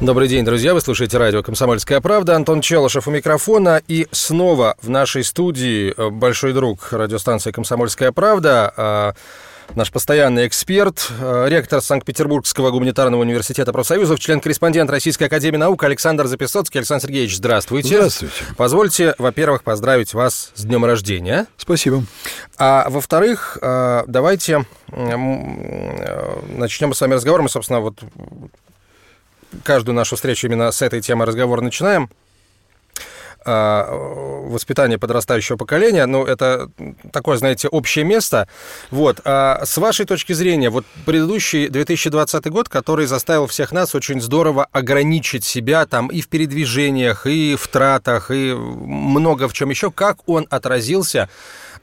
Добрый день, друзья. Вы слушаете радио «Комсомольская правда». Антон Челышев у микрофона. И снова в нашей студии э, большой друг радиостанции «Комсомольская правда», э, наш постоянный эксперт, э, ректор Санкт-Петербургского гуманитарного университета профсоюзов, член-корреспондент Российской академии наук Александр Записоцкий. Александр Сергеевич, здравствуйте. Здравствуйте. Позвольте, во-первых, поздравить вас с днем рождения. Спасибо. А во-вторых, давайте начнем с вами разговор. Мы, собственно, вот каждую нашу встречу именно с этой темы разговора начинаем. А, воспитание подрастающего поколения, ну, это такое, знаете, общее место. Вот, а с вашей точки зрения, вот предыдущий 2020 год, который заставил всех нас очень здорово ограничить себя там и в передвижениях, и в тратах, и много в чем еще, как он отразился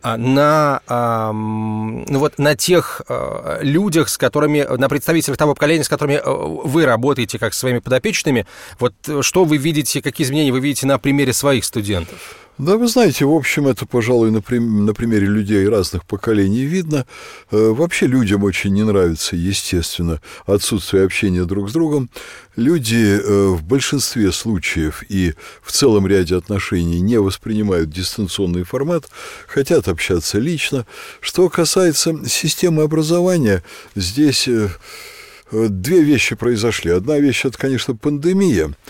на, ну вот, на тех а, людях, с которыми, на представителях того поколения, с которыми а, вы работаете, как с своими подопечными. Вот что вы видите, какие изменения вы видите на примере своих студентов? Да, вы знаете, в общем, это, пожалуй, на, прим- на примере людей разных поколений видно. Э, вообще людям очень не нравится, естественно, отсутствие общения друг с другом. Люди э, в большинстве случаев и в целом ряде отношений не воспринимают дистанционный формат, хотят общаться лично. Что касается системы образования, здесь э, две вещи произошли. Одна вещь – это, конечно, пандемия –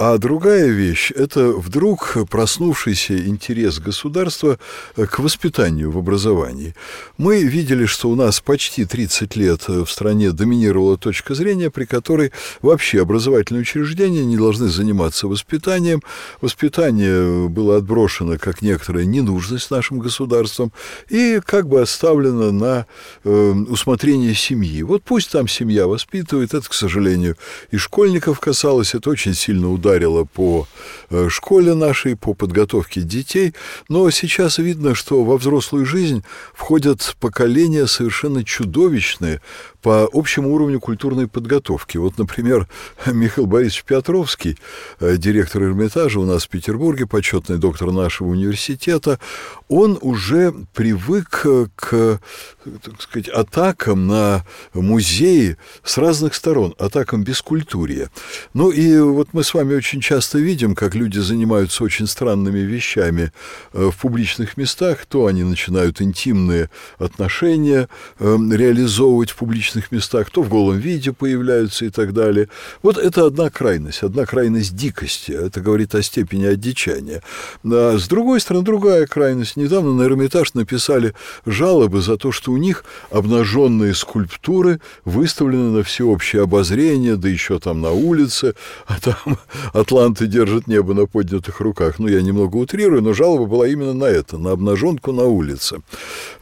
а другая вещь – это вдруг проснувшийся интерес государства к воспитанию в образовании. Мы видели, что у нас почти 30 лет в стране доминировала точка зрения, при которой вообще образовательные учреждения не должны заниматься воспитанием. Воспитание было отброшено как некоторая ненужность нашим государством и как бы оставлено на э, усмотрение семьи. Вот пусть там семья воспитывает, это, к сожалению, и школьников касалось, это очень сильно ударило ударило по э, школе нашей, по подготовке детей, но сейчас видно, что во взрослую жизнь входят поколения совершенно чудовищные, по общему уровню культурной подготовки. Вот, например, Михаил Борисович Петровский, э, директор Эрмитажа у нас в Петербурге, почетный доктор нашего университета, он уже привык к, так сказать, атакам на музеи с разных сторон, атакам бескультурья. Ну и вот мы с вами очень часто видим, как люди занимаются очень странными вещами э, в публичных местах, то они начинают интимные отношения э, реализовывать в публичных публичных местах, то в голом виде появляются и так далее. Вот это одна крайность, одна крайность дикости. Это говорит о степени одичания. А с другой стороны, другая крайность. Недавно на Эрмитаж написали жалобы за то, что у них обнаженные скульптуры выставлены на всеобщее обозрение, да еще там на улице, а там атланты держат небо на поднятых руках. Ну, я немного утрирую, но жалоба была именно на это, на обнаженку на улице.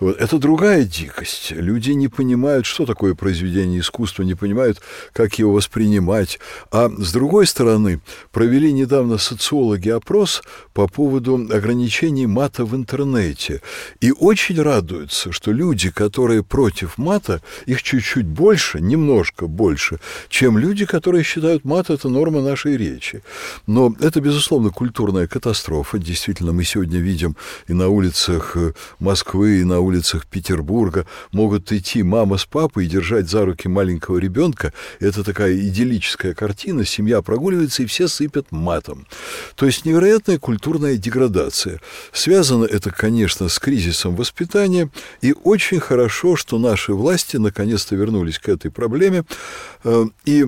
Вот. Это другая дикость. Люди не понимают, что такое произведение искусства, не понимают, как его воспринимать. А с другой стороны, провели недавно социологи опрос по поводу ограничений мата в интернете. И очень радуются, что люди, которые против мата, их чуть-чуть больше, немножко больше, чем люди, которые считают мат это норма нашей речи. Но это, безусловно, культурная катастрофа. Действительно, мы сегодня видим и на улицах Москвы, и на улицах Петербурга могут идти мама с папой и держать держать за руки маленького ребенка, это такая идиллическая картина, семья прогуливается, и все сыпят матом. То есть невероятная культурная деградация. Связано это, конечно, с кризисом воспитания, и очень хорошо, что наши власти наконец-то вернулись к этой проблеме, э, и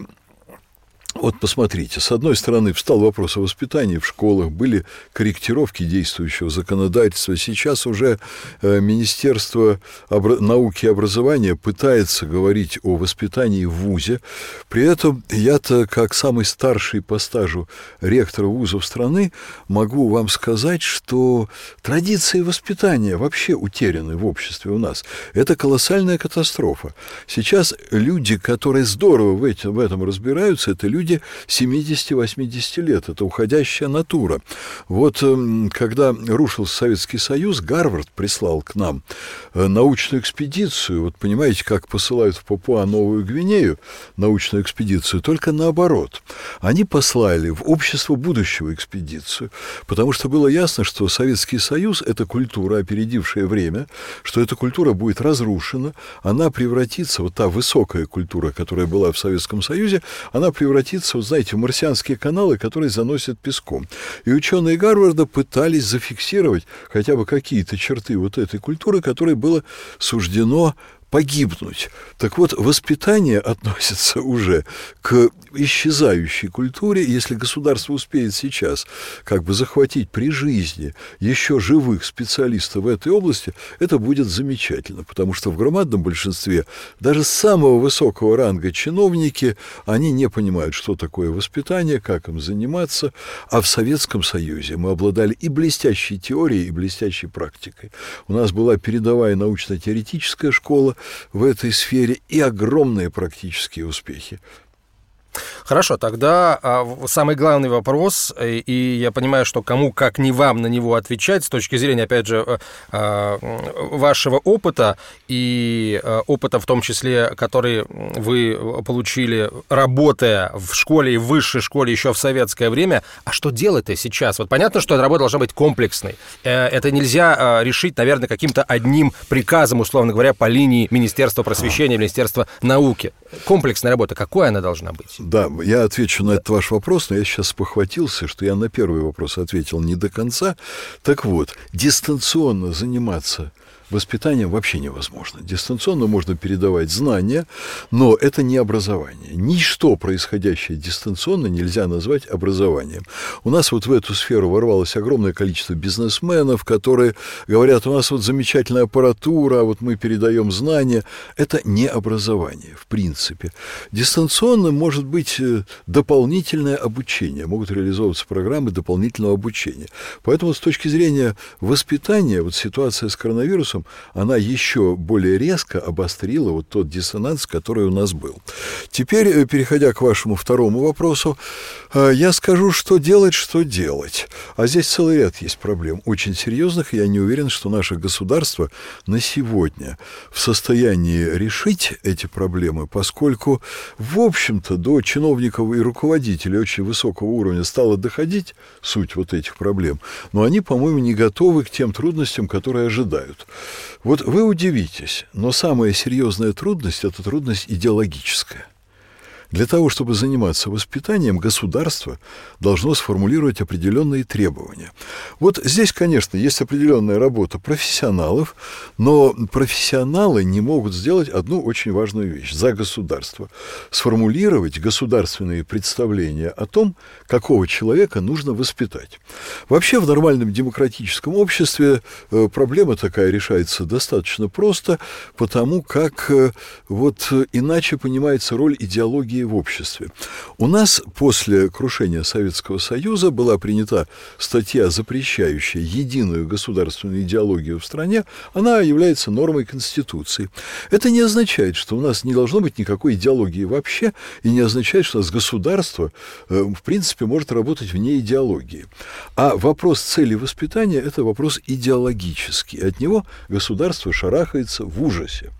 вот посмотрите, с одной стороны встал вопрос о воспитании в школах, были корректировки действующего законодательства. Сейчас уже э, Министерство науки и образования пытается говорить о воспитании в ВУЗе. При этом я-то, как самый старший по стажу ректора вузов страны, могу вам сказать, что традиции воспитания вообще утеряны в обществе у нас. Это колоссальная катастрофа. Сейчас люди, которые здорово в этом разбираются, это люди, периоде 70-80 лет. Это уходящая натура. Вот эм, когда рушился Советский Союз, Гарвард прислал к нам э, научную экспедицию. Вот понимаете, как посылают в Папуа-Новую Гвинею научную экспедицию, только наоборот. Они послали в общество будущего экспедицию, потому что было ясно, что Советский Союз – это культура, опередившая время, что эта культура будет разрушена, она превратится, вот та высокая культура, которая была в Советском Союзе, она превратится, вот знаете, в марсианские каналы, которые заносят песком. И ученые Гарварда пытались зафиксировать хотя бы какие-то черты вот этой культуры, которой было суждено погибнуть. Так вот, воспитание относится уже к исчезающей культуре. Если государство успеет сейчас как бы захватить при жизни еще живых специалистов в этой области, это будет замечательно, потому что в громадном большинстве даже самого высокого ранга чиновники, они не понимают, что такое воспитание, как им заниматься, а в Советском Союзе мы обладали и блестящей теорией, и блестящей практикой. У нас была передовая научно-теоретическая школа, в этой сфере и огромные практические успехи. Хорошо, тогда а, самый главный вопрос, э, и я понимаю, что кому как не вам на него отвечать, с точки зрения, опять же, э, а, вашего опыта и э, опыта в том числе, который вы получили, работая в школе и в высшей школе еще в советское время, а что делать-то сейчас? Вот понятно, что эта работа должна быть комплексной. Это нельзя решить, наверное, каким-то одним приказом, условно говоря, по линии Министерства просвещения, Министерства науки. Комплексная работа, какой она должна быть? Да, я отвечу на этот ваш вопрос, но я сейчас похватился, что я на первый вопрос ответил не до конца. Так вот, дистанционно заниматься воспитанием вообще невозможно. Дистанционно можно передавать знания, но это не образование. Ничто, происходящее дистанционно, нельзя назвать образованием. У нас вот в эту сферу ворвалось огромное количество бизнесменов, которые говорят, у нас вот замечательная аппаратура, а вот мы передаем знания. Это не образование, в принципе. Дистанционно может быть э, дополнительное обучение, могут реализовываться программы дополнительного обучения. Поэтому с точки зрения воспитания, вот ситуация с коронавирусом вопросом, она еще более резко обострила вот тот диссонанс, который у нас был. Теперь, э, переходя к вашему второму вопросу, э, я скажу, что делать, что делать. А здесь целый ряд есть проблем, очень серьезных, и я не уверен, что наше государство на сегодня в состоянии решить эти проблемы, поскольку, в общем-то, до чиновников и руководителей очень высокого уровня стало доходить суть вот этих проблем, но они, по-моему, не готовы к тем трудностям, которые ожидают. Вот вы удивитесь, но самая серьезная трудность – это трудность идеологическая. Для того, чтобы заниматься воспитанием, государство должно сформулировать определенные требования. Вот здесь, конечно, есть определенная работа профессионалов, но профессионалы не могут сделать одну очень важную вещь за государство. Сформулировать государственные представления о том, какого человека нужно воспитать. Вообще в нормальном демократическом обществе э, проблема такая решается достаточно просто, потому как э, вот иначе понимается роль идеологии в обществе. У нас после крушения Советского Союза была принята статья, запрещающая единую государственную идеологию в стране. Она является нормой Конституции. Это не означает, что у нас не должно быть никакой идеологии вообще, и не означает, что у нас государство, э, в принципе, может работать вне идеологии. А вопрос цели воспитания – это вопрос идеологический. От него государство шарахается в ужасе.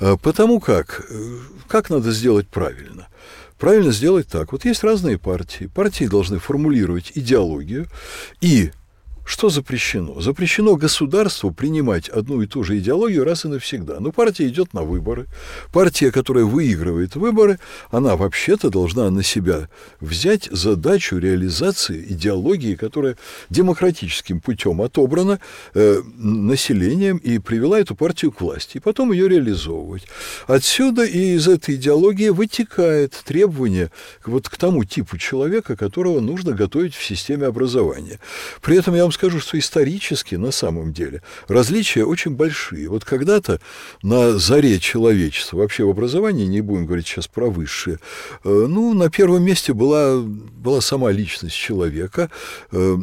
Э, потому как, э, как надо сделать правильно? Правильно сделать так. Вот есть разные партии. Партии должны формулировать идеологию и что запрещено? Запрещено государству принимать одну и ту же идеологию раз и навсегда. Но партия идет на выборы. Партия, которая выигрывает выборы, она вообще-то должна на себя взять задачу реализации идеологии, которая демократическим путем отобрана э, населением и привела эту партию к власти, и потом ее реализовывать. Отсюда и из этой идеологии вытекает требование вот к тому типу человека, которого нужно готовить в системе образования. При этом я вам скажу, что исторически, на самом деле, различия очень большие. Вот когда-то на заре человечества, вообще в образовании, не будем говорить сейчас про высшее, э, ну, на первом месте была, была сама личность человека, э,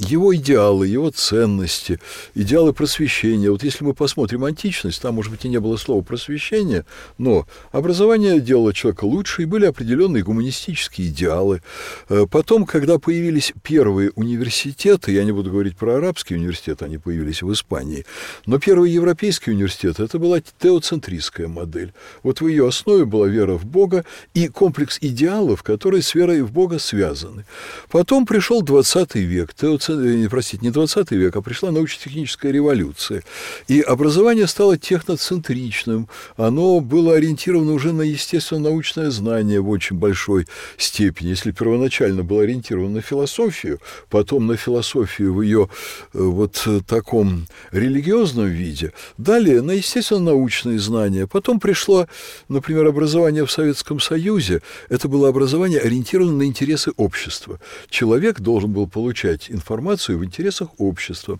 его идеалы, его ценности, идеалы просвещения. Вот если мы посмотрим античность, там, может быть, и не было слова просвещение, но образование делало человека лучше, и были определенные гуманистические идеалы. Э, потом, когда появились первые университеты, я не буду говорить про арабские университеты, они появились в Испании, но первый европейский университет – это была теоцентрическая модель. Вот в ее основе была вера в Бога и комплекс идеалов, которые с верой в Бога связаны. Потом пришел 20 век, теоцентрический 20, э, простите, не 20 век, а пришла научно-техническая революция. И образование стало техноцентричным. Оно было ориентировано уже на естественно-научное знание в очень большой степени. Если первоначально было ориентировано на философию, потом на философию в ее э, вот э, таком религиозном виде, далее на естественно-научные знания. Потом пришло, например, образование в Советском Союзе. Это было образование ориентировано на интересы общества. Человек должен был получать информацию в интересах общества.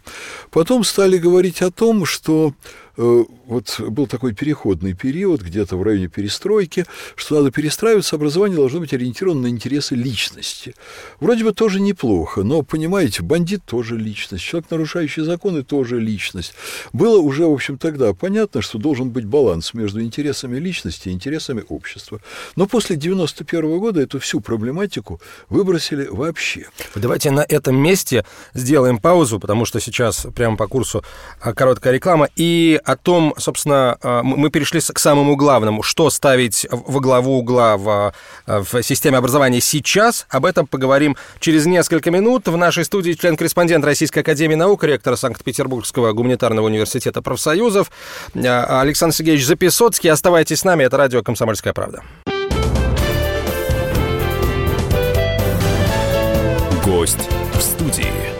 Потом стали говорить о том, что вот был такой переходный период, где-то в районе перестройки, что надо перестраиваться, образование должно быть ориентировано на интересы личности. Вроде бы тоже неплохо, но, понимаете, бандит тоже личность, человек, нарушающий законы, тоже личность. Было уже, в общем, тогда понятно, что должен быть баланс между интересами личности и интересами общества. Но после 91 года эту всю проблематику выбросили вообще. Давайте на этом месте сделаем паузу, потому что сейчас прямо по курсу а, короткая реклама. И о том, собственно, а, мы перешли к самому главному, что ставить во главу угла в, а, в системе образования сейчас. Об этом поговорим через несколько минут. В нашей студии член-корреспондент Российской Академии Наук, ректор Санкт-Петербургского гуманитарного университета профсоюзов а, Александр Сергеевич Записоцкий. Оставайтесь с нами, это радио «Комсомольская правда». Гость в студии.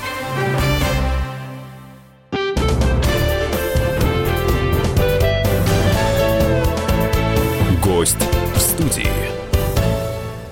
Гость в студии.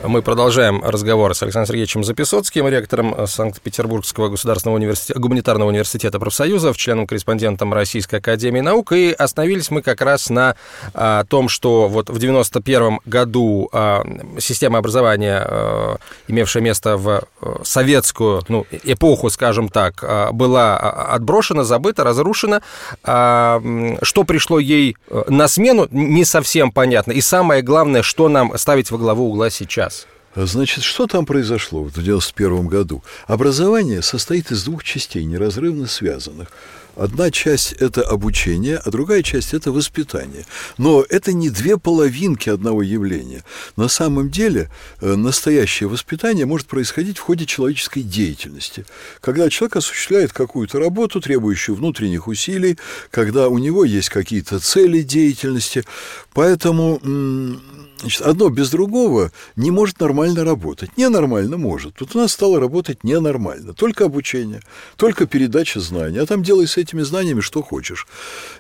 Мы продолжаем разговор с Александром Сергеевичем Записоцким, ректором Санкт-Петербургского государственного университета, гуманитарного университета профсоюзов, членом-корреспондентом Российской Академии Наук. И остановились мы как раз на а, том, что вот в 91 году а, система образования, а, имевшая место в а, советскую ну, эпоху, скажем так, а, была а, отброшена, забыта, разрушена. А, что пришло ей э, на смену, не совсем понятно. И самое главное, что нам ставить во главу угла сейчас. Значит, что там произошло в 1991 году? Образование состоит из двух частей, неразрывно связанных. Одна часть – это обучение, а другая часть – это воспитание. Но это не две половинки одного явления. На самом деле э, настоящее воспитание может происходить в ходе человеческой деятельности. Когда человек осуществляет какую-то работу, требующую внутренних усилий, когда у него есть какие-то цели деятельности. Поэтому Значит, одно без другого не может нормально работать. Ненормально может. Тут у нас стало работать ненормально. Только обучение, только передача знаний. А там делай с этими знаниями что хочешь.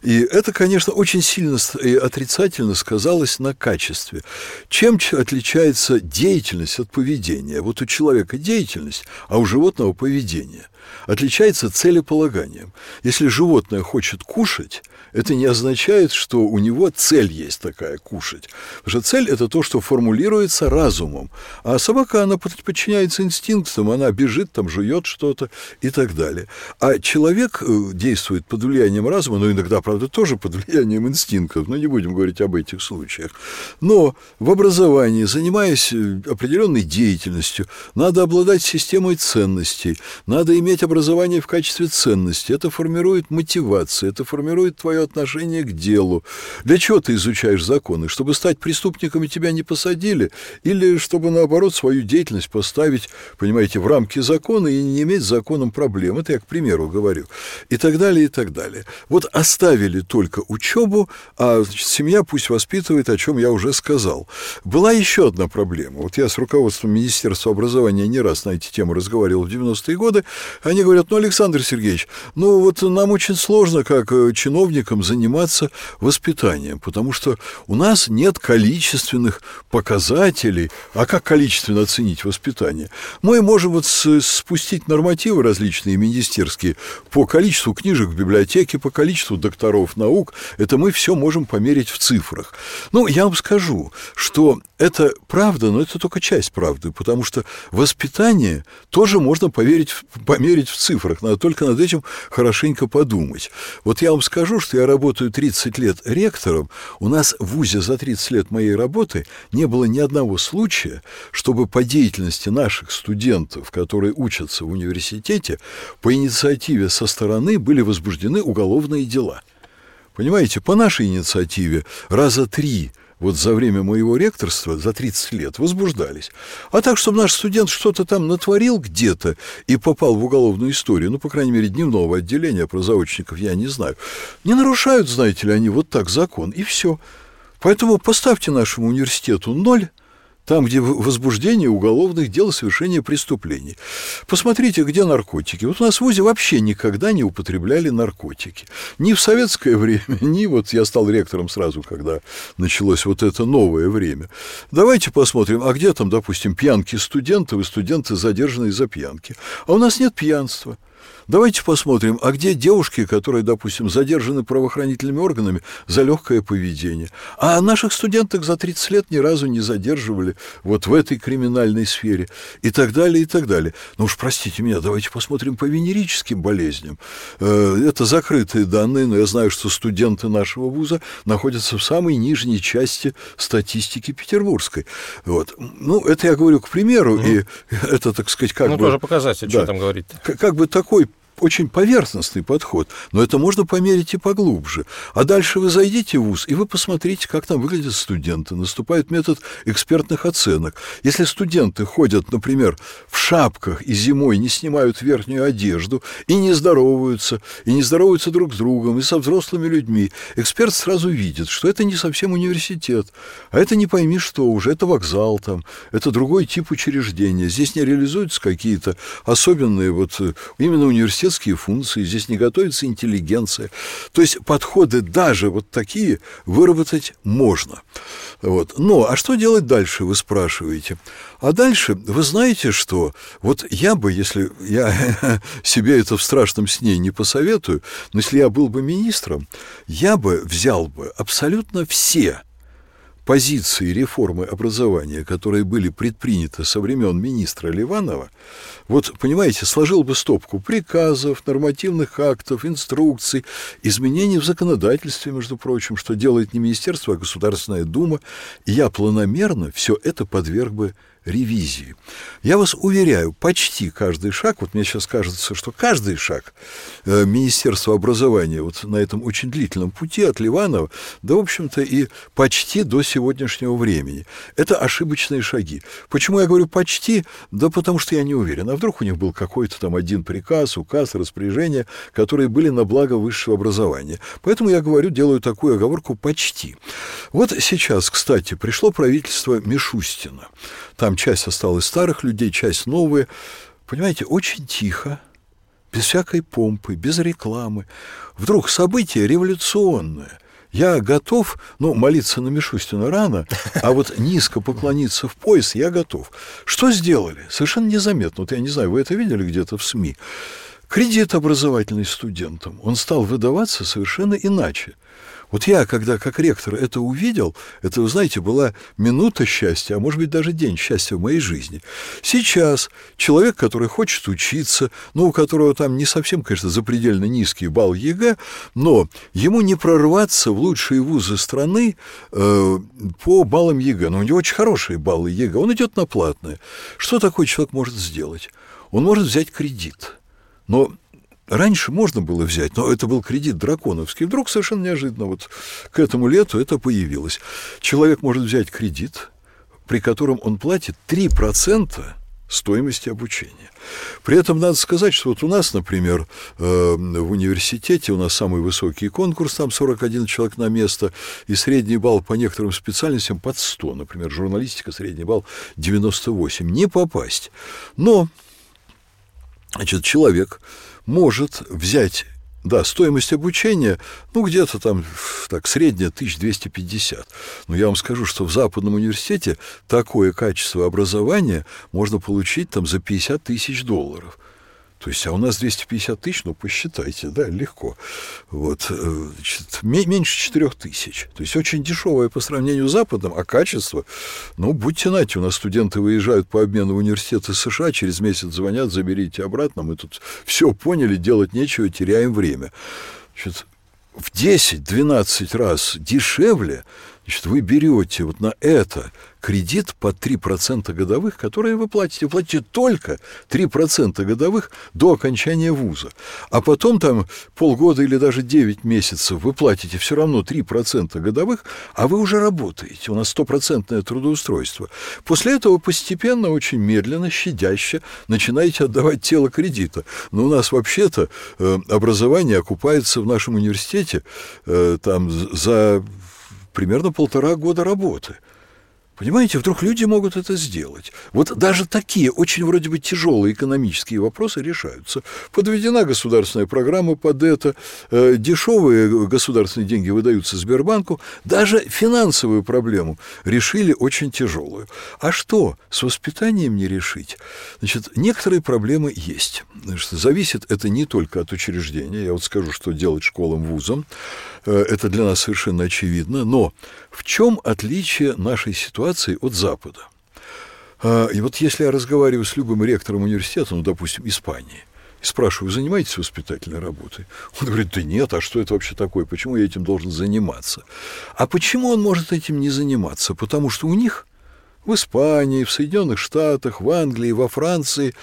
И это, конечно, очень сильно и отрицательно сказалось на качестве. Чем отличается деятельность от поведения? Вот у человека деятельность, а у животного поведение – отличается целеполаганием. Если животное хочет кушать, это не означает, что у него цель есть такая – кушать. Потому что цель – это то, что формулируется разумом. А собака, она подчиняется инстинктам, она бежит, там жует что-то и так далее. А человек э, действует под влиянием разума, но иногда, правда, тоже под влиянием инстинктов, но не будем говорить об этих случаях. Но в образовании, занимаясь э, определенной деятельностью, надо обладать системой ценностей, надо иметь образование в качестве ценности. Это формирует мотивацию, это формирует твое твое отношение к делу. Для чего ты изучаешь законы? Чтобы стать преступником и тебя не посадили? Или чтобы, наоборот, свою деятельность поставить, понимаете, в рамки закона и не иметь с законом проблем? Это я к примеру говорю. И так далее, и так далее. Вот оставили только учебу, а значит, семья пусть воспитывает, о чем я уже сказал. Была еще одна проблема. Вот я с руководством Министерства образования не раз на эти темы разговаривал в 90-е годы. Они говорят, ну, Александр Сергеевич, ну вот нам очень сложно, как э, чиновникам, заниматься воспитанием, потому что у нас нет количественных показателей. А как количественно оценить воспитание? Мы можем вот спустить нормативы различные министерские по количеству книжек в библиотеке, по количеству докторов наук. Это мы все можем померить в цифрах. Ну, я вам скажу, что это правда, но это только часть правды, потому что воспитание тоже можно поверить, померить в цифрах, надо только над этим хорошенько подумать. Вот я вам скажу, что я работаю 30 лет ректором, у нас в ВУЗе за 30 лет моей работы не было ни одного случая, чтобы по деятельности наших студентов, которые учатся в университете, по инициативе со стороны были возбуждены уголовные дела. Понимаете, по нашей инициативе раза три вот за время моего ректорства, за 30 лет, возбуждались. А так, чтобы наш студент что-то там натворил где-то и попал в уголовную историю, ну, по крайней мере, дневного отделения про заочников, я не знаю, не нарушают, знаете ли, они вот так закон, и все. Поэтому поставьте нашему университету ноль, там, где возбуждение уголовных дел и совершение преступлений. Посмотрите, где наркотики. Вот у нас в ВУЗе вообще никогда не употребляли наркотики. Ни в советское время, ни вот я стал ректором сразу, когда началось вот это новое время. Давайте посмотрим, а где там, допустим, пьянки студентов и студенты, задержанные за пьянки. А у нас нет пьянства. Давайте посмотрим, а где девушки, которые, допустим, задержаны правоохранительными органами за легкое поведение? А наших студенток за 30 лет ни разу не задерживали вот в этой криминальной сфере и так далее, и так далее. Ну уж простите меня, давайте посмотрим по венерическим болезням. Э, это закрытые данные, но я знаю, что студенты нашего вуза находятся в самой нижней части статистики петербургской. Вот. Ну, это я говорю к примеру, mm. и это, так сказать, как ну, бы... Ну, тоже показатель, да, что там говорить. Как, как бы такой очень поверхностный подход, но это можно померить и поглубже. А дальше вы зайдите в ВУЗ, и вы посмотрите, как там выглядят студенты. Наступает метод экспертных оценок. Если студенты ходят, например, в шапках и зимой не снимают верхнюю одежду, и не здороваются, и не здороваются друг с другом, и со взрослыми людьми, эксперт сразу видит, что это не совсем университет, а это не пойми что уже, это вокзал там, это другой тип учреждения. Здесь не реализуются какие-то особенные вот э, именно университет детские функции, здесь не готовится интеллигенция. То есть подходы даже вот такие выработать можно. Вот. Но, а что делать дальше, вы спрашиваете? А дальше, вы знаете что? Вот я бы, если я себе это в страшном сне не посоветую, но если я был бы министром, я бы взял бы абсолютно все позиции реформы образования, которые были предприняты со времен министра Ливанова, вот, понимаете, сложил бы стопку приказов, нормативных актов, инструкций, изменений в законодательстве, между прочим, что делает не Министерство, а Государственная Дума, я планомерно все это подверг бы ревизии. Я вас уверяю, почти каждый шаг, вот мне сейчас кажется, что каждый шаг э, Министерства образования вот на этом очень длительном пути от Ливанова, да, в общем-то, и почти до сегодняшнего времени, это ошибочные шаги. Почему я говорю почти? Да потому что я не уверен. А вдруг у них был какой-то там один приказ, указ, распоряжение, которые были на благо высшего образования. Поэтому я говорю, делаю такую оговорку почти. Вот сейчас, кстати, пришло правительство Мишустина. Там часть осталась старых людей, часть новые. Понимаете, очень тихо, без всякой помпы, без рекламы. Вдруг событие революционное. Я готов, ну, молиться на Мишустина рано, а вот низко поклониться в пояс я готов. Что сделали? Совершенно незаметно. Вот я не знаю, вы это видели где-то в СМИ. Кредит образовательный студентам, он стал выдаваться совершенно иначе. Вот я, когда как ректор это увидел, это, вы знаете, была минута счастья, а может быть даже день счастья в моей жизни. Сейчас человек, который хочет учиться, ну, у которого там не совсем, конечно, запредельно низкий балл ЕГЭ, но ему не прорваться в лучшие вузы страны э, по баллам ЕГЭ. Но у него очень хорошие баллы ЕГЭ, он идет на платное. Что такой человек может сделать? Он может взять кредит. Но Раньше можно было взять, но это был кредит драконовский. Вдруг совершенно неожиданно вот к этому лету это появилось. Человек может взять кредит, при котором он платит 3% стоимости обучения. При этом надо сказать, что вот у нас, например, э, в университете у нас самый высокий конкурс, там 41 человек на место, и средний балл по некоторым специальностям под 100. Например, журналистика, средний балл 98. Не попасть. Но, значит, человек может взять да, стоимость обучения, ну, где-то там, так, средняя 1250. Но я вам скажу, что в Западном университете такое качество образования можно получить там за 50 тысяч долларов – то есть, а у нас 250 тысяч, ну, посчитайте, да, легко. Вот, э, значит, меньше 4 тысяч. То есть, очень дешевое по сравнению с Западом, а качество, ну, будьте нате, у нас студенты выезжают по обмену в университеты США, через месяц звонят, заберите обратно, мы тут все поняли, делать нечего, теряем время. Значит, в 10-12 раз дешевле, значит, вы берете вот на это кредит по 3% годовых, которые вы платите. Вы платите только 3% годовых до окончания вуза. А потом там полгода или даже 9 месяцев вы платите все равно 3% годовых, а вы уже работаете. У нас стопроцентное трудоустройство. После этого постепенно, очень медленно, щадяще начинаете отдавать тело кредита. Но у нас вообще-то э, образование окупается в нашем университете э, там за примерно полтора года работы – Понимаете, вдруг люди могут это сделать. Вот даже такие очень вроде бы тяжелые экономические вопросы решаются. Подведена государственная программа под это, э, дешевые государственные деньги выдаются Сбербанку. Даже финансовую проблему решили очень тяжелую. А что с воспитанием не решить? Значит, некоторые проблемы есть. Значит, зависит это не только от учреждения. Я вот скажу, что делать школам, вузам. Э, это для нас совершенно очевидно. Но в чем отличие нашей ситуации от Запада? А, и вот если я разговариваю с любым ректором университета, ну, допустим, Испании, и спрашиваю, занимаетесь воспитательной работой? Он говорит, да нет, а что это вообще такое? Почему я этим должен заниматься? А почему он может этим не заниматься? Потому что у них в Испании, в Соединенных Штатах, в Англии, во Франции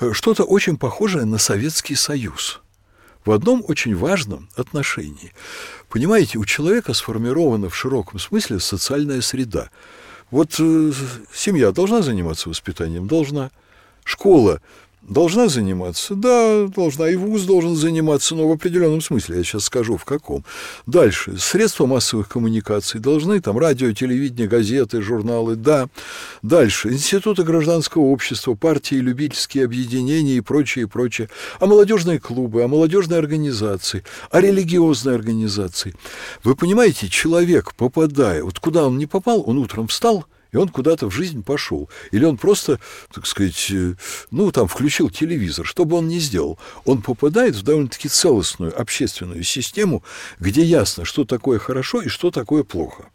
э, что-то очень похожее на Советский Союз – в одном очень важном отношении. Понимаете, у человека сформирована в широком смысле социальная среда. Вот э, семья должна заниматься воспитанием? Должна. Школа Должна заниматься? Да, должна. И вуз должен заниматься, но в определенном смысле. Я сейчас скажу, в каком. Дальше. Средства массовых коммуникаций должны, там, радио, телевидение, газеты, журналы, да. Дальше. Институты гражданского общества, партии, любительские объединения и прочее, и прочее. А молодежные клубы, а молодежные организации, а религиозные организации. Вы понимаете, человек, попадая, вот куда он не попал, он утром встал – и он куда-то в жизнь пошел. Или он просто, так сказать, э, ну, там, включил телевизор. Что бы он ни сделал, он попадает в довольно-таки целостную общественную систему, где ясно, что такое хорошо и что такое плохо.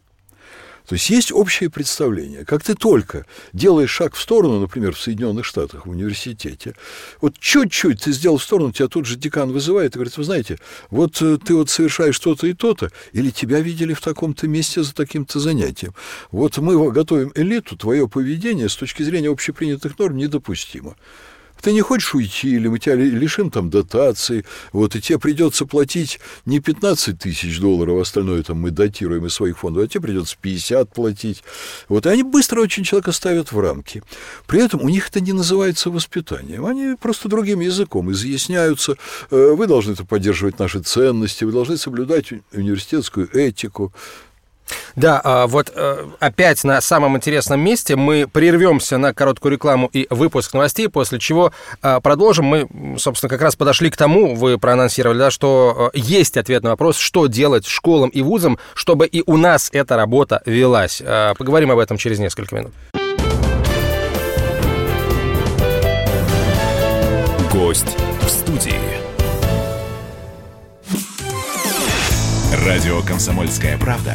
То есть есть общее представление. Как ты только делаешь шаг в сторону, например, в Соединенных Штатах, в университете, вот чуть-чуть ты сделал в сторону, тебя тут же декан вызывает и говорит, вы знаете, вот э, ты вот совершаешь то-то и то-то, или тебя видели в таком-то месте за таким-то занятием. Вот мы готовим элиту, твое поведение с точки зрения общепринятых норм недопустимо. Ты не хочешь уйти, или мы тебя лишим там дотации, вот, и тебе придется платить не 15 тысяч долларов, а остальное там мы датируем из своих фондов, а тебе придется 50 платить. Вот, и они быстро очень человека ставят в рамки. При этом у них это не называется воспитанием, они просто другим языком изъясняются, э, вы должны поддерживать наши ценности, вы должны соблюдать университетскую этику, да, а вот э, опять на самом интересном месте мы прервемся на короткую рекламу и выпуск новостей, после чего э, продолжим. Мы, собственно, как раз подошли к тому, вы проанонсировали, да, что э, есть ответ на вопрос, что делать школам и вузам, чтобы и у нас эта работа велась. Поговорим об этом через несколько минут. Гость в студии. Радио «Комсомольская правда»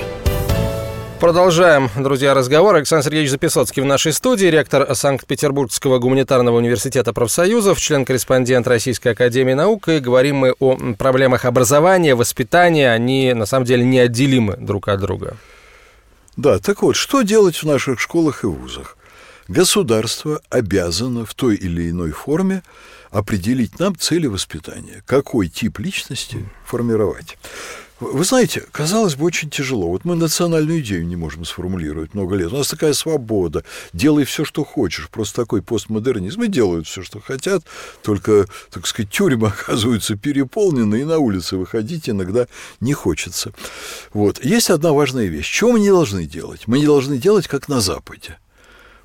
Продолжаем, друзья, разговор. Александр Сергеевич Записоцкий в нашей студии, ректор Санкт-Петербургского гуманитарного университета профсоюзов, член-корреспондент Российской академии наук. И говорим мы о проблемах образования, воспитания. Они, на самом деле, неотделимы друг от друга. Да, так вот, что делать в наших школах и вузах? Государство обязано в той или иной форме определить нам цели воспитания, какой тип личности формировать. Вы знаете, казалось бы, очень тяжело. Вот мы национальную идею не можем сформулировать много лет. У нас такая свобода. Делай все, что хочешь. Просто такой постмодернизм. И делают все, что хотят. Только, так сказать, тюрьмы оказываются переполнены, и на улице выходить иногда не хочется. Вот. Есть одна важная вещь. Чего мы не должны делать? Мы не должны делать, как на Западе.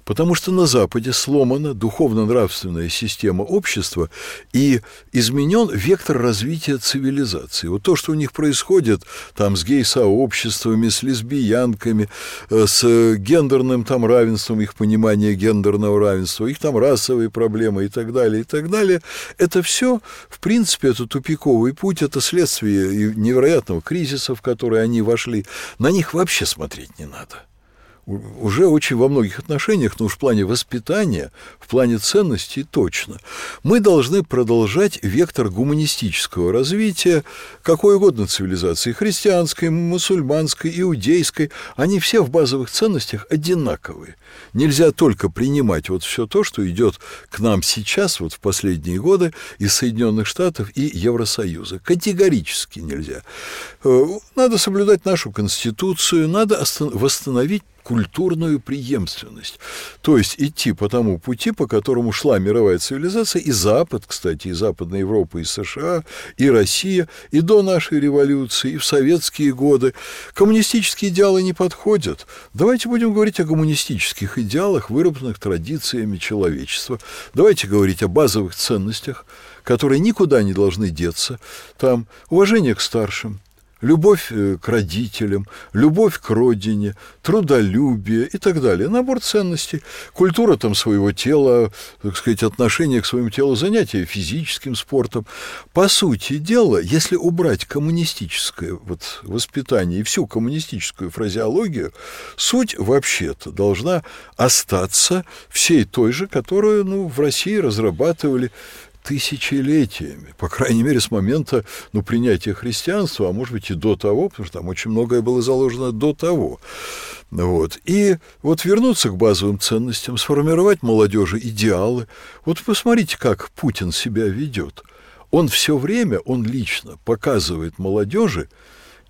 Потому что на Западе сломана духовно-нравственная система общества и изменен вектор развития цивилизации. Вот то, что у них происходит там с гей-сообществами, с лесбиянками, э, с гендерным там равенством, их понимание гендерного равенства, их там расовые проблемы и так далее, и так далее, это все, в принципе, это тупиковый путь, это следствие невероятного кризиса, в который они вошли. На них вообще смотреть не надо уже очень во многих отношениях, но уж в плане воспитания, в плане ценностей точно. Мы должны продолжать вектор гуманистического развития какой угодно цивилизации, христианской, мусульманской, иудейской, они все в базовых ценностях одинаковые. Нельзя только принимать вот все то, что идет к нам сейчас, вот в последние годы, из Соединенных Штатов и Евросоюза. Категорически нельзя. Э, надо соблюдать нашу Конституцию, надо восстановить культурную преемственность. То есть идти по тому пути, по которому шла мировая цивилизация, и Запад, кстати, и Западная Европа, и США, и Россия, и до нашей революции, и в советские годы. Коммунистические идеалы не подходят. Давайте будем говорить о гуманистических идеалах, выработанных традициями человечества. Давайте говорить о базовых ценностях, которые никуда не должны деться. Там уважение к старшим, любовь э, к родителям, любовь к родине, трудолюбие и так далее. Набор ценностей, культура там своего тела, так сказать, отношение к своему телу, занятия физическим спортом. По сути дела, если убрать коммунистическое вот воспитание и всю коммунистическую фразеологию, суть вообще-то должна остаться всей той же, которую ну, в России разрабатывали тысячелетиями, по крайней мере, с момента ну, принятия христианства, а может быть и до того, потому что там очень многое было заложено до того. Вот. И вот вернуться к базовым ценностям, сформировать молодежи идеалы. Вот посмотрите, как Путин себя ведет. Он все время, он лично показывает молодежи,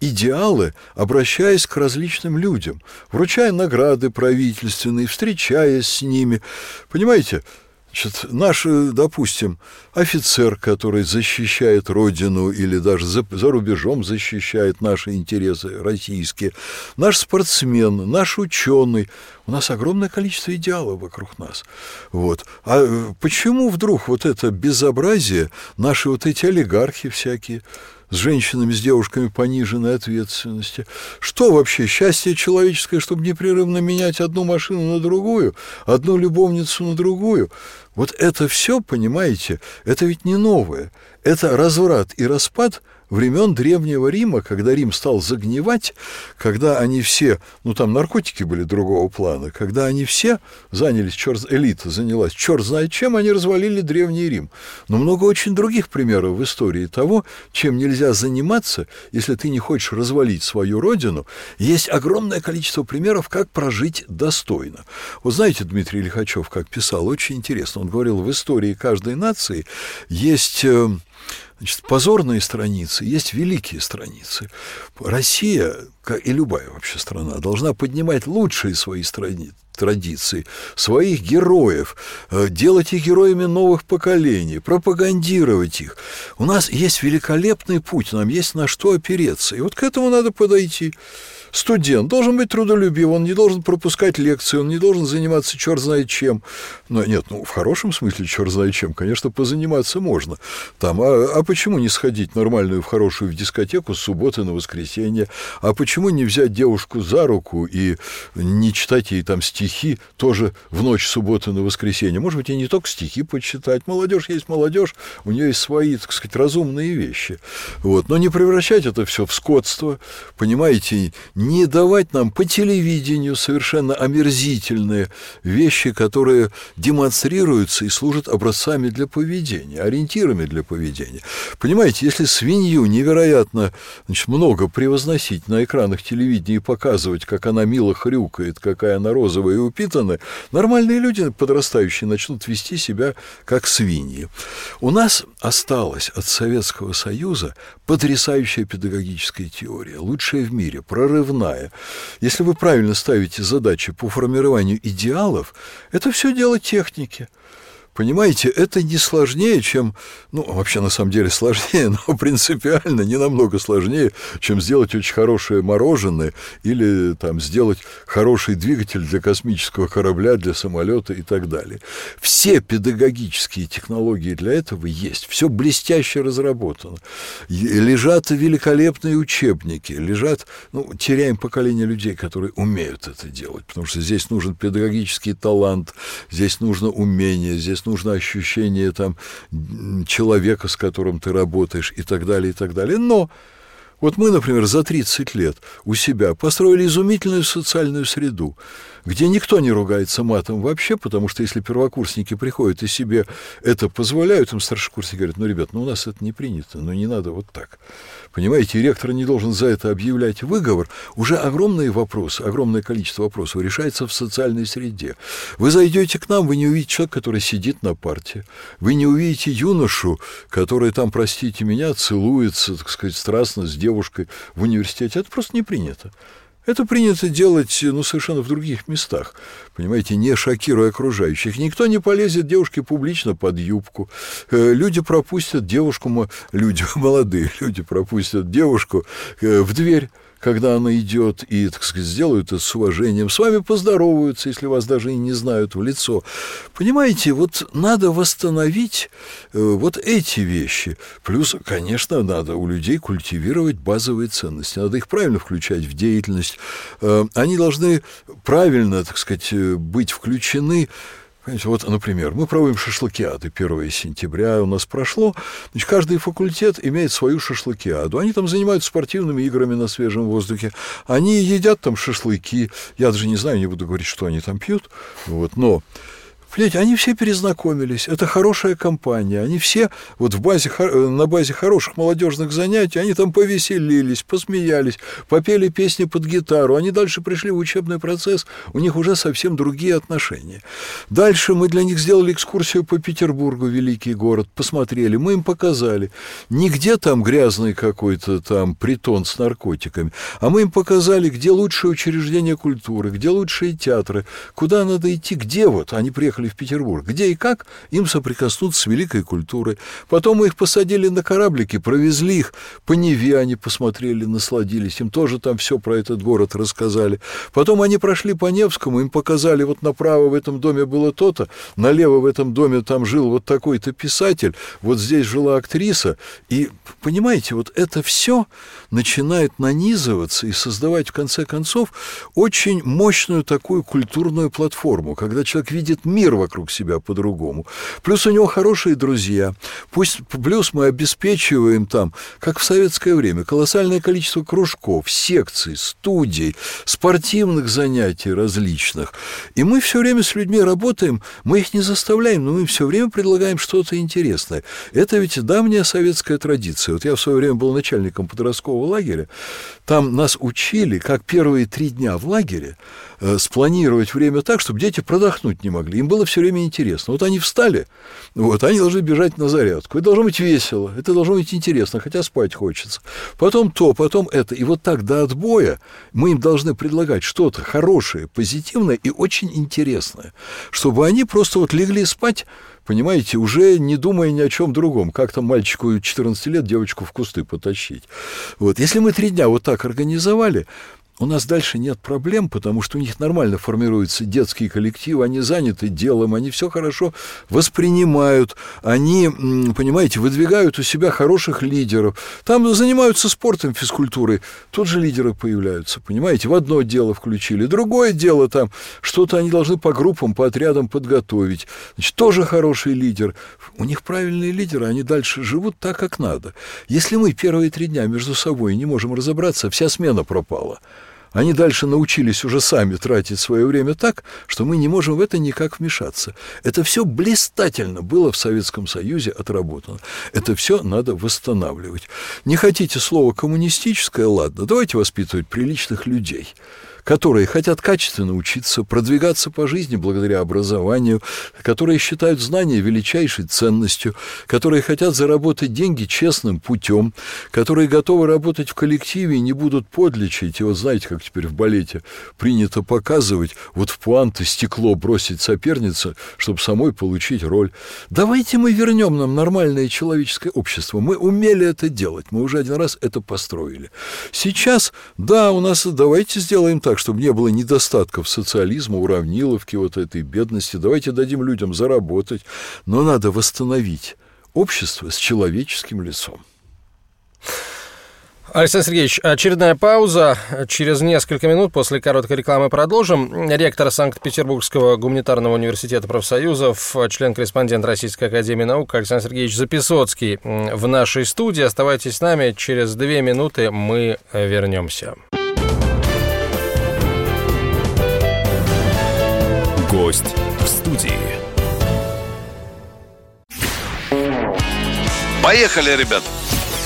идеалы, обращаясь к различным людям, вручая награды правительственные, встречаясь с ними. Понимаете, Значит, наш, допустим, офицер, который защищает Родину или даже за, за рубежом защищает наши интересы российские, наш спортсмен, наш ученый, у нас огромное количество идеалов вокруг нас. Вот. А э, почему вдруг вот это безобразие, наши вот эти олигархи всякие, с женщинами, с девушками пониженной ответственности. Что вообще счастье человеческое, чтобы непрерывно менять одну машину на другую, одну любовницу на другую? Вот это все, понимаете, это ведь не новое. Это разврат и распад – времен Древнего Рима, когда Рим стал загнивать, когда они все, ну там наркотики были другого плана, когда они все занялись, черт, элита занялась, черт знает чем, они развалили Древний Рим. Но много очень других примеров в истории того, чем нельзя заниматься, если ты не хочешь развалить свою родину. Есть огромное количество примеров, как прожить достойно. Вот знаете, Дмитрий Лихачев, как писал, очень интересно. Он говорил, в истории каждой нации есть э, Значит, позорные страницы, есть великие страницы. Россия, как и любая вообще страна, должна поднимать лучшие свои страницы традиций, своих героев, э, делать их героями новых поколений, пропагандировать их. У нас есть великолепный путь, нам есть на что опереться. И вот к этому надо подойти. Студент должен быть трудолюбив, он не должен пропускать лекции, он не должен заниматься черт знает чем. Но нет, ну, в хорошем смысле черт знает чем, конечно, позаниматься можно. Там, а, а почему не сходить нормальную, в хорошую в дискотеку с субботы на воскресенье? А почему не взять девушку за руку и не читать ей там стихи тоже в ночь субботы на воскресенье? Может быть, и не только стихи почитать. Молодежь есть молодежь, у нее есть свои, так сказать, разумные вещи. Вот. Но не превращать это все в скотство, понимаете, не давать нам по телевидению совершенно омерзительные вещи, которые демонстрируются и служат образцами для поведения, ориентирами для поведения. Понимаете, если свинью невероятно значит, много превозносить на экранах телевидения и показывать, как она мило хрюкает, какая она розовая и упитанная, нормальные люди, подрастающие, начнут вести себя как свиньи. У нас осталась от Советского Союза потрясающая педагогическая теория, лучшая в мире, прорывная прорывная. Если вы правильно ставите задачи по формированию идеалов, это все дело техники. Понимаете, это не сложнее, чем, ну, вообще на самом деле сложнее, но принципиально не намного сложнее, чем сделать очень хорошее мороженое или там сделать хороший двигатель для космического корабля, для самолета и так далее. Все педагогические технологии для этого есть, все блестяще разработано. Лежат великолепные учебники, лежат, ну, теряем поколение людей, которые умеют это делать, потому что здесь нужен педагогический талант, здесь нужно умение, здесь нужно ощущение там человека, с которым ты работаешь и так далее, и так далее. Но вот мы, например, за 30 лет у себя построили изумительную социальную среду, где никто не ругается матом вообще, потому что если первокурсники приходят и себе это позволяют, им старшекурсники говорят, ну, ребят, ну, у нас это не принято, ну, не надо вот так. Понимаете, ректор не должен за это объявлять выговор. Уже огромные вопросы, огромное количество вопросов решается в социальной среде. Вы зайдете к нам, вы не увидите человека, который сидит на парте. Вы не увидите юношу, который там, простите меня, целуется, так сказать, страстно с девушкой в университете. Это просто не принято. Это принято делать ну, совершенно в других местах, понимаете, не шокируя окружающих. Никто не полезет девушке публично под юбку. Э, люди пропустят девушку, люди, молодые люди пропустят девушку э, в дверь когда она идет и, так сказать, сделают это с уважением, с вами поздороваются, если вас даже и не знают в лицо. Понимаете, вот надо восстановить э, вот эти вещи. Плюс, конечно, надо у людей культивировать базовые ценности. Надо их правильно включать в деятельность. Э, они должны правильно, так сказать, э, быть включены Понимаете, вот, например, мы проводим шашлыкиады 1 сентября, у нас прошло. Значит, каждый факультет имеет свою шашлыкиаду. Они там занимаются спортивными играми на свежем воздухе. Они едят там шашлыки. Я даже не знаю, не буду говорить, что они там пьют. Вот, но Понимаете, они все перезнакомились. Это хорошая компания. Они все вот в базе, на базе хороших молодежных занятий, они там повеселились, посмеялись, попели песни под гитару. Они дальше пришли в учебный процесс. У них уже совсем другие отношения. Дальше мы для них сделали экскурсию по Петербургу, великий город, посмотрели. Мы им показали. Нигде там грязный какой-то там притон с наркотиками, а мы им показали, где лучшие учреждения культуры, где лучшие театры, куда надо идти, где вот. Они приехали приехали в Петербург, где и как им соприкоснуться с великой культурой. Потом мы их посадили на кораблики, провезли их по Неве, они посмотрели, насладились, им тоже там все про этот город рассказали. Потом они прошли по Невскому, им показали, вот направо в этом доме было то-то, налево в этом доме там жил вот такой-то писатель, вот здесь жила актриса. И, понимаете, вот это все начинает нанизываться и создавать, в конце концов, очень мощную такую культурную платформу, когда человек видит мир вокруг себя по-другому. Плюс у него хорошие друзья. Пусть, плюс мы обеспечиваем там, как в советское время, колоссальное количество кружков, секций, студий, спортивных занятий различных. И мы все время с людьми работаем, мы их не заставляем, но мы все время предлагаем что-то интересное. Это ведь давняя советская традиция. Вот я в свое время был начальником подросткового лагеря. Там нас учили, как первые три дня в лагере э, спланировать время так, чтобы дети продохнуть не могли. Им было все время интересно. Вот они встали, вот, они должны бежать на зарядку. Это должно быть весело, это должно быть интересно, хотя спать хочется. Потом то, потом это. И вот так до отбоя мы им должны предлагать что-то хорошее, позитивное и очень интересное, чтобы они просто вот легли спать понимаете, уже не думая ни о чем другом, как там мальчику 14 лет девочку в кусты потащить. Вот. Если мы три дня вот так организовали, у нас дальше нет проблем, потому что у них нормально формируются детские коллективы, они заняты делом, они все хорошо воспринимают, они, понимаете, выдвигают у себя хороших лидеров. Там занимаются спортом, физкультурой, тут же лидеры появляются, понимаете, в одно дело включили, другое дело там, что-то они должны по группам, по отрядам подготовить. Значит, тоже хороший лидер. У них правильные лидеры, они дальше живут так, как надо. Если мы первые три дня между собой не можем разобраться, вся смена пропала. Они дальше научились уже сами тратить свое время так, что мы не можем в это никак вмешаться. Это все блистательно было в Советском Союзе отработано. Это все надо восстанавливать. Не хотите слова коммунистическое, ладно, давайте воспитывать приличных людей которые хотят качественно учиться, продвигаться по жизни благодаря образованию, которые считают знания величайшей ценностью, которые хотят заработать деньги честным путем, которые готовы работать в коллективе и не будут подлечить. И вот знаете, как теперь в балете принято показывать, вот в пуанты стекло бросить соперница, чтобы самой получить роль. Давайте мы вернем нам нормальное человеческое общество. Мы умели это делать, мы уже один раз это построили. Сейчас, да, у нас давайте сделаем так, так, чтобы не было недостатков социализма, уравниловки, вот этой бедности. Давайте дадим людям заработать. Но надо восстановить общество с человеческим лицом. Александр Сергеевич, очередная пауза. Через несколько минут после короткой рекламы продолжим. Ректор Санкт-Петербургского гуманитарного университета профсоюзов, член-корреспондент Российской Академии Наук Александр Сергеевич Записоцкий в нашей студии. Оставайтесь с нами. Через две минуты мы вернемся. Гость в студии. Поехали, ребят!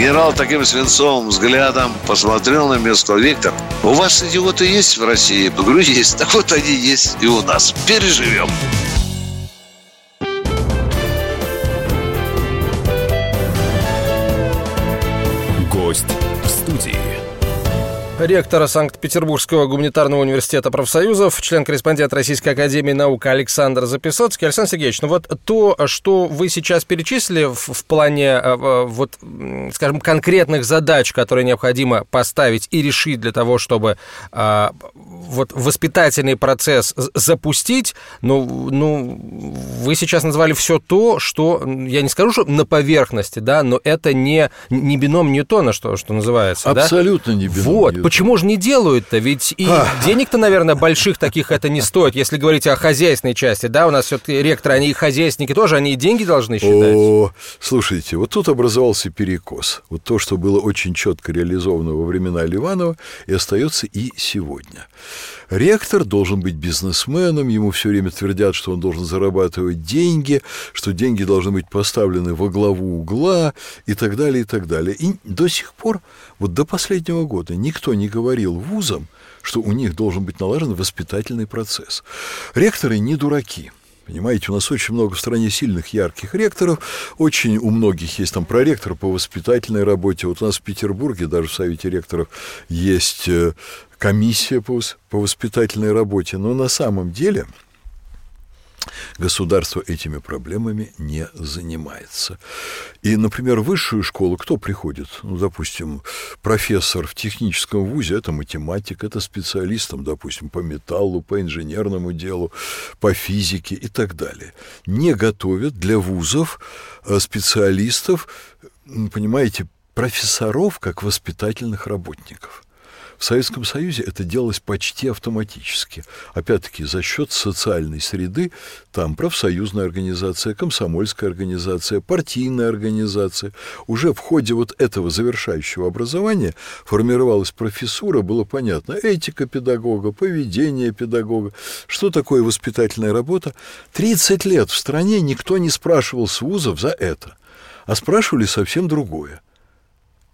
Генерал таким свинцовым взглядом посмотрел на место Виктор, у вас идиоты есть в России? Я говорю, есть. Так вот они есть и у нас. Переживем. Ректора Санкт-Петербургского гуманитарного университета профсоюзов, член-корреспондент Российской Академии Наук Александр Записоцкий. Александр Сергеевич, ну вот то, что вы сейчас перечислили в, в плане, э, вот, скажем, конкретных задач, которые необходимо поставить и решить для того, чтобы а, вот воспитательный процесс запустить, ну, ну, вы сейчас назвали все то, что, я не скажу, что на поверхности, да, но это не, не бином Ньютона, что, что называется. Абсолютно да? не бином Вот, Ньютона. Почему же не делают-то? Ведь и денег-то, наверное, больших таких это не стоит, если говорить о хозяйственной части, да, у нас все-таки ректоры, они и хозяйственники тоже, они и деньги должны считать. О, слушайте, вот тут образовался перекос. Вот то, что было очень четко реализовано во времена Ливанова, и остается и сегодня. Ректор должен быть бизнесменом, ему все время твердят, что он должен зарабатывать деньги, что деньги должны быть поставлены во главу угла и так далее, и так далее. И до сих пор, вот до последнего года, никто не говорил вузам, что у них должен быть налажен воспитательный процесс. Ректоры не дураки. Понимаете, у нас очень много в стране сильных, ярких ректоров. Очень у многих есть там проректор по воспитательной работе. Вот у нас в Петербурге, даже в Совете ректоров, есть э, комиссия по, по воспитательной работе. Но на самом деле государство этими проблемами не занимается. И, например, в высшую школу кто приходит? Ну, допустим, профессор в техническом вузе – это математик, это специалист, там, допустим, по металлу, по инженерному делу, по физике и так далее. Не готовят для вузов э, специалистов, понимаете, профессоров как воспитательных работников – В Советском Союзе это делалось почти автоматически. Опять-таки, за счет социальной среды, там профсоюзная организация, комсомольская организация, партийная организация. Уже в ходе вот этого завершающего образования формировалась профессура, было понятно, этика педагога, поведение педагога, что такое воспитательная работа. 30 лет в стране никто не спрашивал с вузов за это, а спрашивали совсем другое.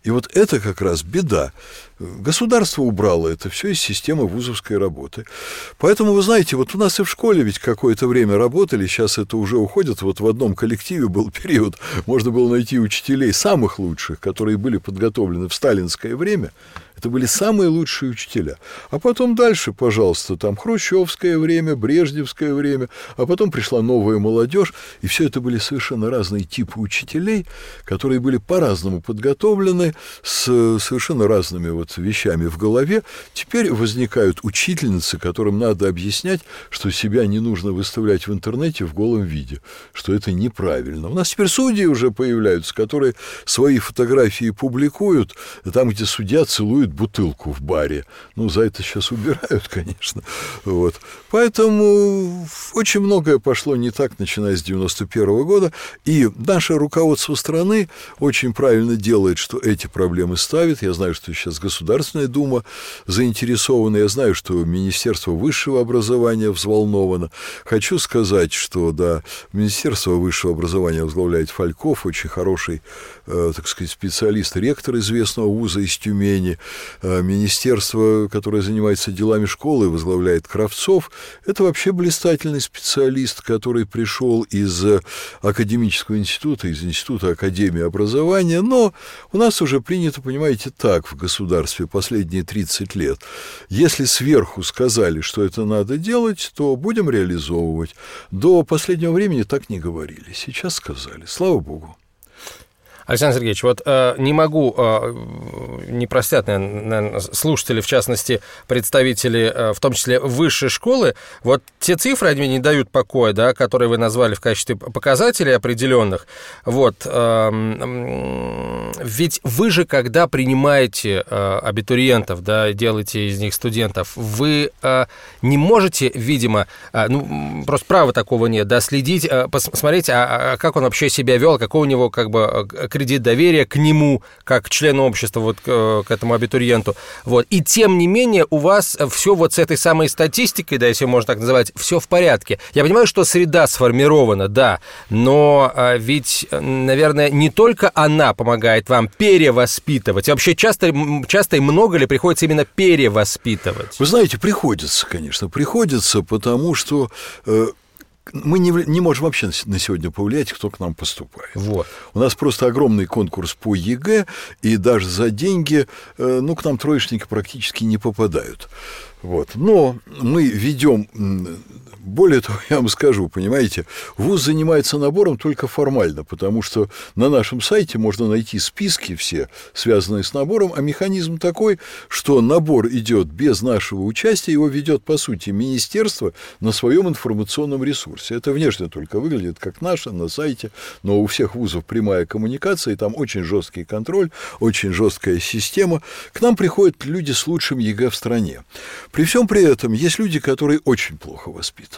И вот это как раз беда. Государство убрало это все из системы вузовской работы. Поэтому, вы знаете, вот у нас и в школе ведь какое-то время работали, сейчас это уже уходит. Вот в одном коллективе был период, можно было найти учителей самых лучших, которые были подготовлены в сталинское время. Это были самые лучшие учителя. А потом дальше, пожалуйста, там хрущевское время, брежневское время, а потом пришла новая молодежь, и все это были совершенно разные типы учителей, которые были по-разному подготовлены, с совершенно разными вот вещами в голове. Теперь возникают учительницы, которым надо объяснять, что себя не нужно выставлять в интернете в голом виде, что это неправильно. У нас теперь судьи уже появляются, которые свои фотографии публикуют, там, где судья целует бутылку в баре. Ну, за это сейчас убирают, конечно. Вот. Поэтому очень многое пошло не так, начиная с 91 -го года. И наше руководство страны очень правильно делает, что эти проблемы ставит. Я знаю, что сейчас Государственная Дума заинтересована. Я знаю, что Министерство высшего образования взволновано. Хочу сказать, что, да, Министерство высшего образования возглавляет Фальков, очень хороший, э, так сказать, специалист, ректор известного вуза из Тюмени. Э, министерство, которое занимается делами школы, возглавляет Кравцов. Это вообще блистательный специалист, который пришел из э, академического института, из института Академии образования, но у нас уже принято, понимаете, так в государстве последние 30 лет. Если сверху сказали, что это надо делать, то будем реализовывать. До последнего времени так не говорили. Сейчас сказали. Слава Богу. Александр Сергеевич, вот э, не могу, э, не простят, наверное, слушатели, в частности, представители, э, в том числе высшей школы, вот те цифры, они не дают покоя, да, которые вы назвали в качестве показателей определенных. Вот, э, ведь вы же, когда принимаете э, абитуриентов, да, делаете из них студентов, вы э, не можете, видимо, э, ну, просто права такого нет, да, следить, э, посмотреть, а, а как он вообще себя вел, какой у него, как бы, э, кредит доверия к нему, как члену общества, вот к, к этому абитуриенту. Вот. И тем не менее у вас все вот с этой самой статистикой, да, если можно так называть, все в порядке. Я понимаю, что среда сформирована, да, но а, ведь, наверное, не только она помогает вам перевоспитывать. И вообще часто, часто и много ли приходится именно перевоспитывать? Вы знаете, приходится, конечно, приходится, потому что э, мы не, не можем вообще на сегодня повлиять, кто к нам поступает. Вот. У нас просто огромный конкурс по ЕГЭ, и даже за деньги, э, ну, к нам троечники практически не попадают. Вот. Но мы ведем более того, я вам скажу, понимаете, ВУЗ занимается набором только формально, потому что на нашем сайте можно найти списки все, связанные с набором, а механизм такой, что набор идет без нашего участия, его ведет, по сути, министерство на своем информационном ресурсе. Это внешне только выглядит как наше на сайте, но у всех вузов прямая коммуникация, и там очень жесткий контроль, очень жесткая система. К нам приходят люди с лучшим ЕГЭ в стране. При всем при этом есть люди, которые очень плохо воспитаны.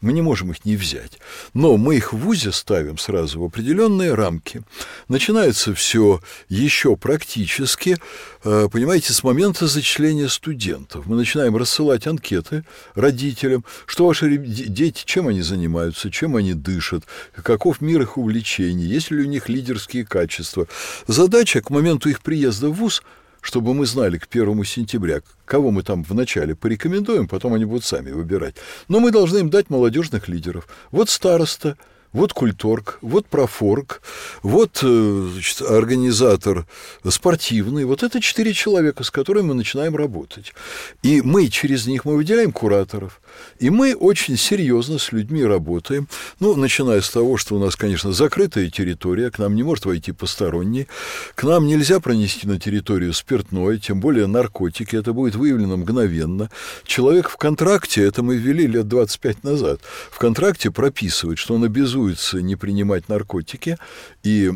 Мы не можем их не взять. Но мы их в ВУЗе ставим сразу в определенные рамки. Начинается все еще практически, э, понимаете, с момента зачисления студентов. Мы начинаем рассылать анкеты родителям, что ваши дети, чем они занимаются, чем они дышат, каков мир их увлечений, есть ли у них лидерские качества. Задача к моменту их приезда в ВУЗ – чтобы мы знали к первому сентября, кого мы там вначале порекомендуем, потом они будут сами выбирать. Но мы должны им дать молодежных лидеров. Вот староста, вот культорг, вот профорг, вот э, значит, организатор спортивный. Вот это четыре человека, с которыми мы начинаем работать. И мы через них мы выделяем кураторов. И мы очень серьезно с людьми работаем. Ну, начиная с того, что у нас, конечно, закрытая территория, к нам не может войти посторонний. К нам нельзя пронести на территорию спиртное, тем более наркотики. Это будет выявлено мгновенно. Человек в контракте, это мы ввели лет 25 назад, в контракте прописывает, что он обязует обязуется не принимать наркотики, и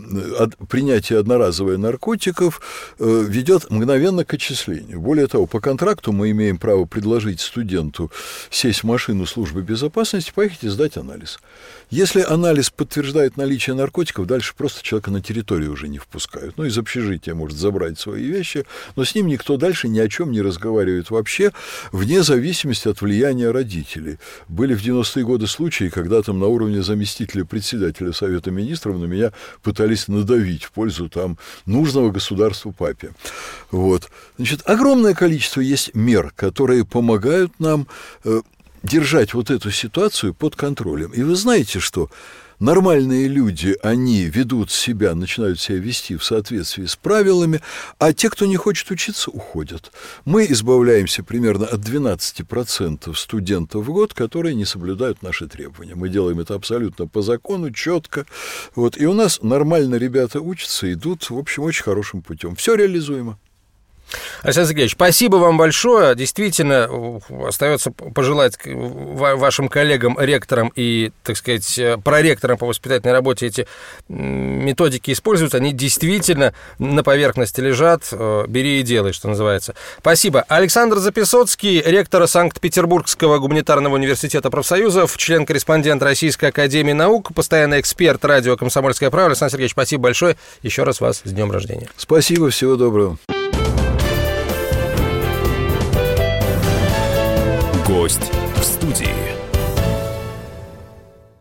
принятие одноразовых наркотиков ведет мгновенно к отчислению. Более того, по контракту мы имеем право предложить студенту сесть в машину службы безопасности, поехать и сдать анализ. Если анализ подтверждает наличие наркотиков, дальше просто человека на территорию уже не впускают. Ну, из общежития может забрать свои вещи, но с ним никто дальше ни о чем не разговаривает вообще, вне зависимости от влияния родителей. Были в 90-е годы случаи, когда там на уровне заместителя председателя Совета Министров на меня пытались надавить в пользу там нужного государству папе. Вот. Значит, огромное количество есть мер, которые помогают нам э, держать вот эту ситуацию под контролем. И вы знаете, что нормальные люди, они ведут себя, начинают себя вести в соответствии с правилами, а те, кто не хочет учиться, уходят. Мы избавляемся примерно от 12% студентов в год, которые не соблюдают наши требования. Мы делаем это абсолютно по закону, четко. Вот. И у нас нормально ребята учатся, идут, в общем, очень хорошим путем. Все реализуемо. Александр Сергеевич, спасибо вам большое. Действительно, остается пожелать вашим коллегам, ректорам и, так сказать, проректорам по воспитательной работе эти методики используются. Они действительно на поверхности лежат. Э, бери и делай, что называется. Спасибо. Александр Записоцкий, ректор Санкт-Петербургского гуманитарного университета профсоюзов, член-корреспондент Российской академии наук, постоянный эксперт радио «Комсомольская правда». Александр Сергеевич, спасибо большое. Еще раз вас с днем рождения. Спасибо, всего доброго. Гость в студии.